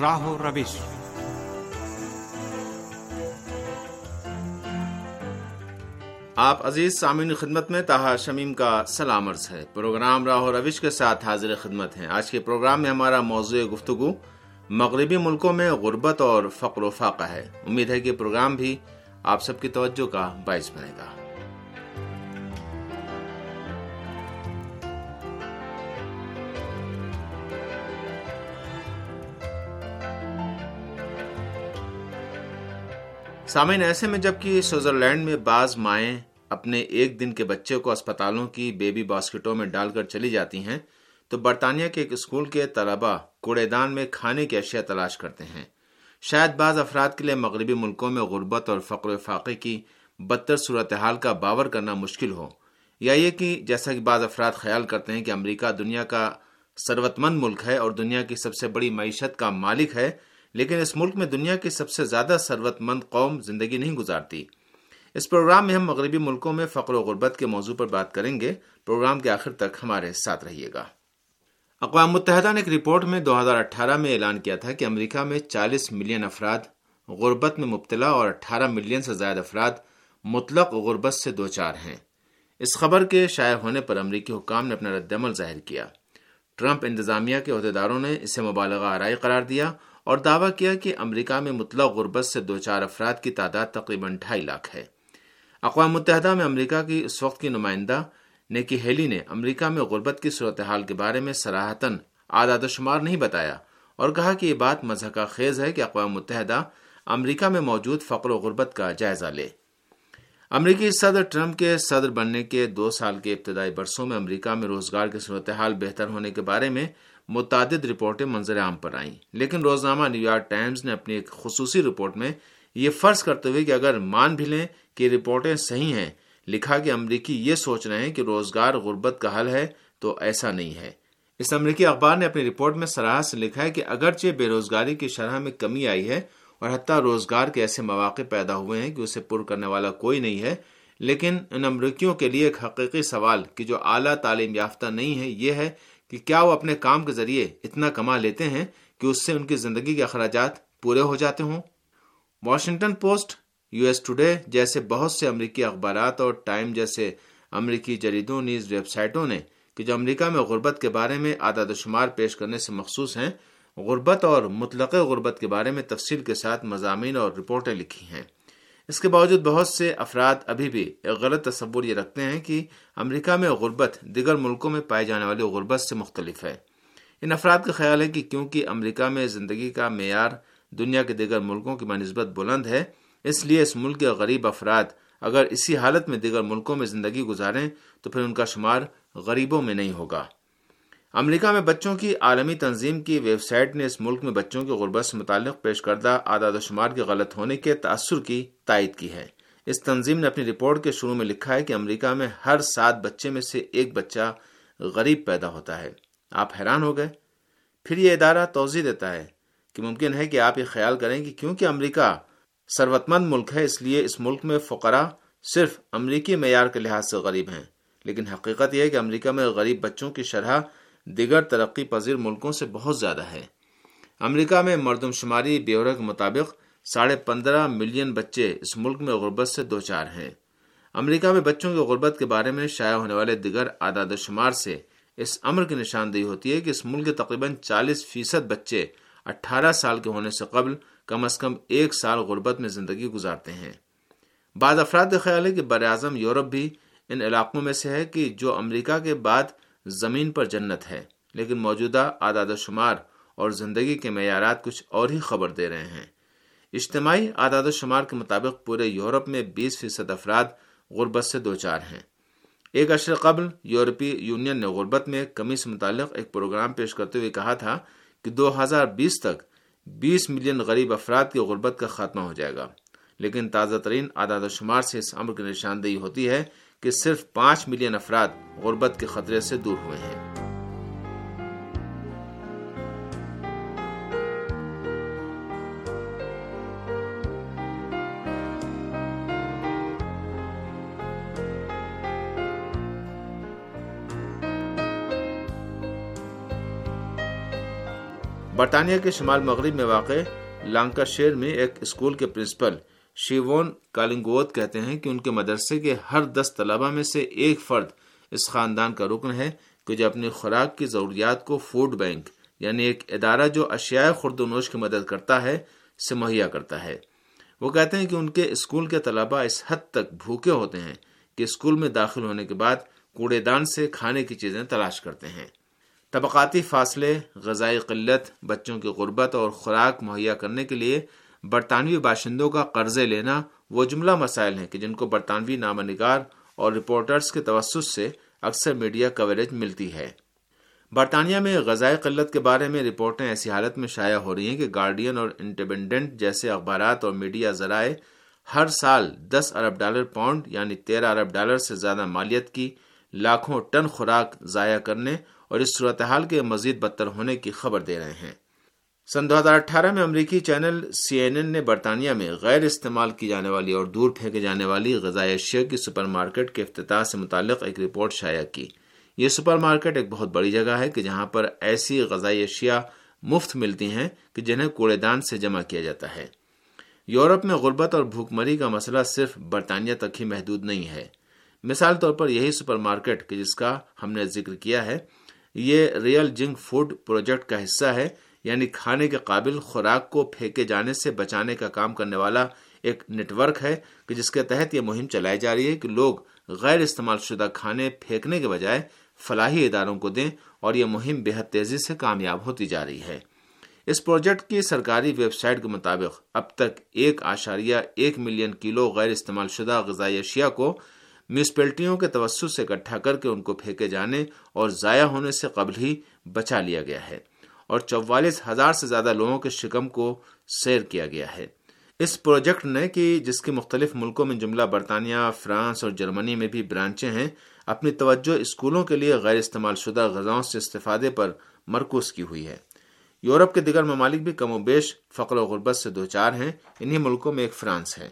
راہ و روش آپ عزیز سامعین خدمت میں تاہا شمیم کا سلام عرض ہے۔ پروگرام راہ و روش کے ساتھ حاضر خدمت ہیں۔ آج کے پروگرام میں ہمارا موضوع گفتگو مغربی ملکوں میں غربت اور فقر و فاقہ ہے۔ امید ہے کہ پروگرام بھی آپ سب کی توجہ کا باعث بنے گا۔ سامعین، ایسے میں جبکہ سوئٹزرلینڈ میں بعض مائیں اپنے ایک دن کے بچے کو اسپتالوں کی بیبی باسکٹوں میں ڈال کر چلی جاتی ہیں، تو برطانیہ کے ایک اسکول کے طلبہ کوڑے دان میں کھانے کی اشیاء تلاش کرتے ہیں۔ شاید بعض افراد کے لیے مغربی ملکوں میں غربت اور فقر و فاقے کی بدتر صورتحال کا باور کرنا مشکل ہو۔ یا یہ کہ جیسا کہ بعض افراد خیال کرتے ہیں کہ امریکہ دنیا کا ثروت مند ملک ہے اور دنیا کی سب سے بڑی معیشت کا مالک ہے لیکن اس ملک میں دنیا کی سب سے زیادہ ثروت مند قوم زندگی نہیں گزارتی۔ اس پروگرام میں ہم مغربی ملکوں میں فقر و غربت کے موضوع پر بات کریں گے۔ پروگرام کے آخر تک ہمارے ساتھ رہیے گا۔ اقوام متحدہ نے ایک رپورٹ میں دو ہزار اٹھارہ میں اعلان کیا تھا کہ امریکہ میں چالیس ملین افراد غربت میں مبتلا اور اٹھارہ ملین سے زائد افراد مطلق غربت سے دو چار ہیں۔ اس خبر کے شائع ہونے پر امریکی حکام نے اپنا رد عمل ظاہر کیا۔ ٹرمپ انتظامیہ کے عہدیداروں نے اسے مبالغہ آرائی قرار دیا اور دعویٰ کیا کہ امریکہ میں مطلق غربت سے دو چار افراد کی تعداد تقریباً ڈھائی لاکھ ہے۔ اقوام متحدہ میں امریکہ کی اس وقت کی نمائندہ نیکی ہیلی نے امریکہ میں غربت کی صورتحال کے بارے میں سراہتاً اعداد و شمار نہیں بتایا اور کہا کہ یہ بات مذہقہ خیز ہے کہ اقوام متحدہ امریکہ میں موجود فقر و غربت کا جائزہ لے۔ امریکی صدر ٹرمپ کے صدر بننے کے دو سال کے ابتدائی برسوں میں امریکہ میں روزگار کی صورتحال بہتر ہونے کے بارے میں متعدد رپورٹیں منظر عام پر آئیں۔ لیکن روزنامہ نیو یارک ٹائمز نے اپنی ایک خصوصی رپورٹ میں یہ فرض کرتے ہوئے کہ اگر مان بھی لیں کہ رپورٹیں صحیح ہیں، لکھا کہ امریکی یہ سوچ رہے ہیں کہ روزگار غربت کا حل ہے تو ایسا نہیں ہے۔ اس امریکی اخبار نے اپنی رپورٹ میں سراہ سے لکھا ہے کہ اگرچہ بے روزگاری کی شرح میں کمی آئی ہے اور حتیٰ روزگار کے ایسے مواقع پیدا ہوئے ہیں کہ اسے پر کرنے والا کوئی نہیں ہے، لیکن ان امریکیوں کے لیے ایک حقیقی سوال کہ جو اعلیٰ تعلیم یافتہ نہیں ہے، یہ ہے کہ کیا وہ اپنے کام کے ذریعے اتنا کما لیتے ہیں کہ اس سے ان کی زندگی کے اخراجات پورے ہو جاتے ہوں؟ Washington Post, U S Today جیسے بہت سے امریکی اخبارات اور ٹائم جیسے امریکی جریدوں نیز ویب سائٹوں نے کہ جو امریکہ میں غربت کے بارے میں اعداد و شمار پیش کرنے سے مخصوص ہیں، غربت اور مطلق غربت کے بارے میں تفصیل کے ساتھ مضامین اور رپورٹیں لکھی ہیں۔ اس کے باوجود بہت سے افراد ابھی بھی ایک غلط تصور یہ رکھتے ہیں کہ امریکہ میں غربت دیگر ملکوں میں پائے جانے والی غربت سے مختلف ہے۔ ان افراد کا خیال ہے کہ کیونکہ امریکہ میں زندگی کا معیار دنیا کے دیگر ملکوں کی بنسبت بلند ہے، اس لیے اس ملک کے غریب افراد اگر اسی حالت میں دیگر ملکوں میں زندگی گزاریں تو پھر ان کا شمار غریبوں میں نہیں ہوگا۔ امریکہ میں بچوں کی عالمی تنظیم کی ویب سائٹ نے اس ملک میں بچوں کی غربت سے متعلق پیش کردہ اعداد و شمار کے غلط ہونے کے تاثر کی تائید کی ہے۔ اس تنظیم نے اپنی رپورٹ کے شروع میں لکھا ہے کہ امریکہ میں ہر سات بچے میں سے ایک بچہ غریب پیدا ہوتا ہے۔ آپ حیران ہو گئے؟ پھر یہ ادارہ توضیع دیتا ہے کہ ممکن ہے کہ آپ یہ خیال کریں کہ کیونکہ امریکہ ثروت مند ملک ہے، اس لیے اس ملک میں فقرا صرف امریکی معیار کے لحاظ سے غریب ہیں۔ لیکن حقیقت یہ ہے کہ امریکہ میں غریب بچوں کی شرح دیگر ترقی پذیر ملکوں سے بہت زیادہ ہے۔ امریکہ میں مردم شماری بیورہ کے مطابق ساڑھے پندرہ ملین بچے اس ملک میں غربت سے دو چار ہیں۔ امریکہ میں بچوں کی غربت کے بارے میں شائع ہونے والے دیگر اعداد و شمار سے اس امر کی نشاندہی ہوتی ہے کہ اس ملک کے تقریباً چالیس فیصد بچے اٹھارہ سال کے ہونے سے قبل کم از کم ایک سال غربت میں زندگی گزارتے ہیں۔ بعض افراد کا خیال ہے کہ بر اعظم یورپ بھی ان علاقوں میں سے ہے کہ جو امریکہ کے بعد زمین پر جنت ہے، لیکن موجودہ اعداد و شمار اور زندگی کے معیارات کچھ اور ہی خبر دے رہے ہیں۔ اجتماعی اعداد و شمار کے مطابق پورے یورپ میں بیس فیصد افراد غربت سے دو چار ہیں۔ ایک اشر قبل، یورپی یونین نے غربت میں کمی سے متعلق ایک پروگرام پیش کرتے ہوئے کہا تھا کہ دو ہزار بیس تک بیس ملین غریب افراد کی غربت کا خاتمہ ہو جائے گا۔ لیکن تازہ ترین اعداد و شمار سے اس امر کی نشاندہی ہوتی ہے کہ صرف پانچ ملین افراد غربت کے خطرے سے دور ہوئے ہیں۔ برطانیہ کے شمال مغرب میں واقع لانکا شیر میں ایک اسکول کے پرنسپل شیوون کالنگوت کہتے ہیں کہ ان کے مدرسے کے ہر دس طلبہ میں سے ایک فرد اس خاندان کا رکن ہے کہ جو اپنی خوراک کی ضروریات کو فوڈ بینک یعنی ایک ادارہ جو اشیاء خرد و نوش کی مدد کرتا ہے، سے مہیا کرتا ہے۔ وہ کہتے ہیں کہ ان کے اسکول کے طلبہ اس حد تک بھوکے ہوتے ہیں کہ اسکول میں داخل ہونے کے بعد کوڑے دان سے کھانے کی چیزیں تلاش کرتے ہیں۔ طبقاتی فاصلے، غذائی قلت، بچوں کی غربت اور خوراک مہیا کرنے کے لیے برطانوی باشندوں کا قرضے لینا وہ جملہ مسائل ہیں کہ جن کو برطانوی نامہ نگار اور رپورٹرز کے توسط سے اکثر میڈیا کوریج ملتی ہے۔ برطانیہ میں غذائی قلت کے بارے میں رپورٹیں ایسی حالت میں شائع ہو رہی ہیں کہ گارڈین اور انڈیپینڈنٹ جیسے اخبارات اور میڈیا ذرائع ہر سال دس ارب ڈالر پاؤنڈ یعنی تیرہ ارب ڈالر سے زیادہ مالیت کی لاکھوں ٹن خوراک ضائع کرنے اور اس صورتحال کے مزید بدتر ہونے کی خبر دے رہے ہیں۔ سن دو ہزار اٹھارہ میں امریکی چینل سی این این نے برطانیہ میں غیر استعمال کی جانے والی اور دور پھینکے جانے والی غذائی اشیاء کی سپر مارکیٹ کے افتتاح سے متعلق ایک رپورٹ شائع کی۔ یہ سپر مارکیٹ ایک بہت بڑی جگہ ہے کہ جہاں پر ایسی غذائی اشیاء مفت ملتی ہیں کہ جنہیں کوڑے دان سے جمع کیا جاتا ہے۔ یورپ میں غربت اور بھوک مری کا مسئلہ صرف برطانیہ تک ہی محدود نہیں ہے۔ مثال طور پر یہی سپر مارکیٹ کہ جس کا ہم نے ذکر کیا ہے، یہ ریئل جنگ فوڈ پروجیکٹ کا حصہ ہے یعنی کھانے کے قابل خوراک کو پھینکے جانے سے بچانے کا کام کرنے والا ایک نیٹ ورک ہے کہ جس کے تحت یہ مہم چلائی جا رہی ہے کہ لوگ غیر استعمال شدہ کھانے پھینکنے کے بجائے فلاحی اداروں کو دیں اور یہ مہم بےحد تیزی سے کامیاب ہوتی جا رہی ہے۔ اس پروجیکٹ کی سرکاری ویب سائٹ کے مطابق اب تک ایک آشاریہ ایک ملین کلو غیر استعمال شدہ غذائی اشیاء کو میونسپلٹیوں کے توسط سے اکٹھا کر کے ان کو پھینکے جانے اور ضائع ہونے سے قبل ہی بچا لیا گیا ہے۔ اور چوالیس ہزار سے زیادہ لوگوں کے شکم کو سیر کیا گیا ہے۔ اس پروجیکٹ نے کہ جس کے مختلف ملکوں میں جملہ برطانیہ، فرانس اور جرمنی میں بھی برانچیں ہیں، اپنی توجہ اسکولوں کے لیے غیر استعمال شدہ غذاؤں سے استفادے پر مرکوز کی ہوئی ہے۔ یورپ کے دیگر ممالک بھی کم و بیش فقر و غربت سے دوچار ہیں، انہی ملکوں میں ایک فرانس ہے۔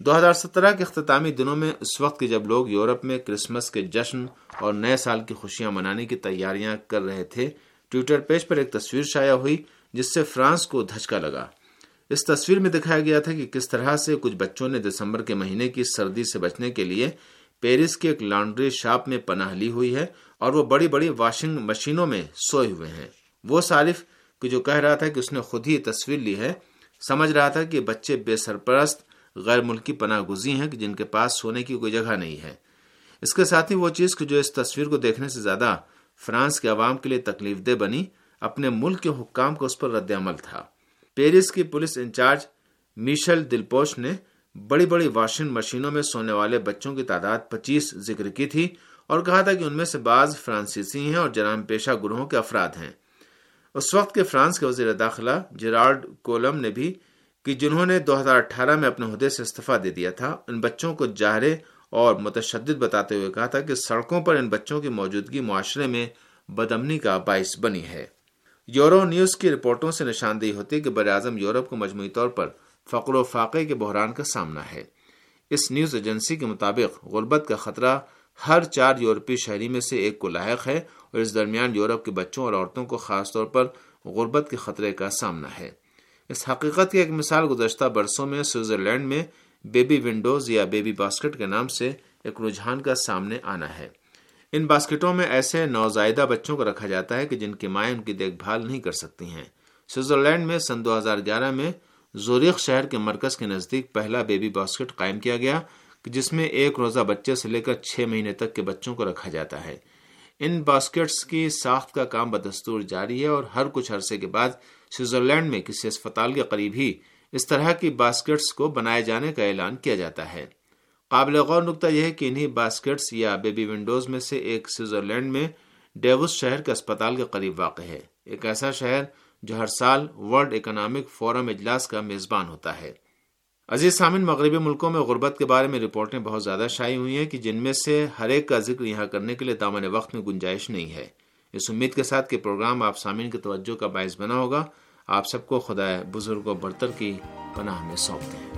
دو ہزار سترہ کے اختتامی دنوں میں اس وقت جب لوگ یورپ میں کرسمس کے جشن اور نئے سال کی خوشیاں منانے کی تیاریاں کر رہے تھے ٹویٹر پیج پر ایک تصویر شائع ہوئی جس سے فرانس کو دھچکا لگا۔ اس تصویر میں دکھایا گیا تھا کہ کس طرح سے کچھ بچوں نے دسمبر کے مہینے کی سردی سے بچنے کے لیے پیرس کے ایک لانڈری شاپ میں پناہ لی ہوئی ہے اور وہ بڑی بڑی واشنگ مشینوں میں سوئے ہوئے ہیں۔ وہ صارف کہ جو کہہ رہا تھا کہ اس نے خود ہی تصویر لی ہے، سمجھ رہا تھا کہ بچے بے سرپرست، غیر ملکی پناہ گزی ہیں جن کے پاس سونے کی کوئی جگہ نہیں ہے۔ اس کے ساتھ ہی وہ چیز جو اس تصویر کو دیکھنے سے زیادہ فرانس کے عوام کے لیے تکلیف دہ بنی، اپنے ملک کے حکام کو اس پر رد عمل تھا۔ پیرس کی پولیس انچارج میشل دلپوش نے بڑی بڑی واشنگ مشینوں میں سونے والے بچوں کی تعداد پچیس ذکر کی تھی اور کہا تھا کہ ان میں سے بعض فرانسیسی ہیں اور جرام پیشہ گروہوں کے افراد ہیں۔ اس وقت کے فرانس کے وزیر داخلہ جرارڈ کولم نے بھی کہ جنہوں نے دو ہزار اٹھارہ میں اپنے عہدے سے استعفی دے دیا تھا، ان بچوں کو جاہرے اور متشدد بتاتے ہوئے کہا تھا کہ سڑکوں پر ان بچوں کی موجودگی معاشرے میں بدمنی کا باعث بنی ہے۔ یورو نیوز کی رپورٹوں سے نشاندہی ہوتی ہے کہ بر اعظم یورپ کو مجموعی طور پر فقر و فاقے کے بحران کا سامنا ہے۔ اس نیوز ایجنسی کے مطابق غربت کا خطرہ ہر چار یورپی شہری میں سے ایک کو لاحق ہے اور اس درمیان یورپ کے بچوں اور عورتوں کو خاص طور پر غربت کے خطرے کا سامنا ہے۔ اس حقیقت کی ایک مثال گزشتہ برسوں میں سوئٹزرلینڈ میں بیبی ونڈوز یا بیبی باسکٹ کے نام سے ایک رجحان کا سامنے آنا ہے۔ ان باسکٹوں میں ایسے نوزائیدہ بچوں کو رکھا جاتا ہے کہ جن کی مائیں ان کی دیکھ بھال نہیں کر سکتی ہیں۔ سوئٹزرلینڈ میں سن دو ہزار گیارہ میں زوریخ شہر کے مرکز کے نزدیک پہلا بیبی باسکٹ قائم کیا گیا، جس میں ایک روزہ بچے سے لے کر چھ مہینے تک کے بچوں کو رکھا جاتا ہے۔ ان باسکٹس کی ساخت کا کام بدستور جاری ہے اور ہر کچھ عرصے کے بعد سوئٹزرلینڈ میں کسی اسپتال کے قریب ہی اس طرح کی باسکٹس کو بنائے جانے کا اعلان کیا جاتا ہے۔ قابل غور نقطہ یہ ہے کہ انہی باسکٹس یا بیبی ونڈوز میں سے ایک سوئٹزرلینڈ میں ڈیوس شہر کے اسپتال کے قریب واقع ہے۔ ایک ایسا شہر جو ہر سال ورلڈ اکنامک فورم اجلاس کا میزبان ہوتا ہے۔ عزیز سامن مغربی ملکوں میں غربت کے بارے میں رپورٹیں بہت زیادہ شائع ہوئی ہیں کہ جن میں سے ہر ایک کا ذکر یہاں کرنے کے لیے دامن وقت میں گنجائش نہیں ہے۔ اس امید کے ساتھ کہ پروگرام آپ سامعین کی توجہ کا باعث بنا ہوگا۔ آپ سب کو خدا بزرگ و برتر کی پناہ میں سونپتے ہیں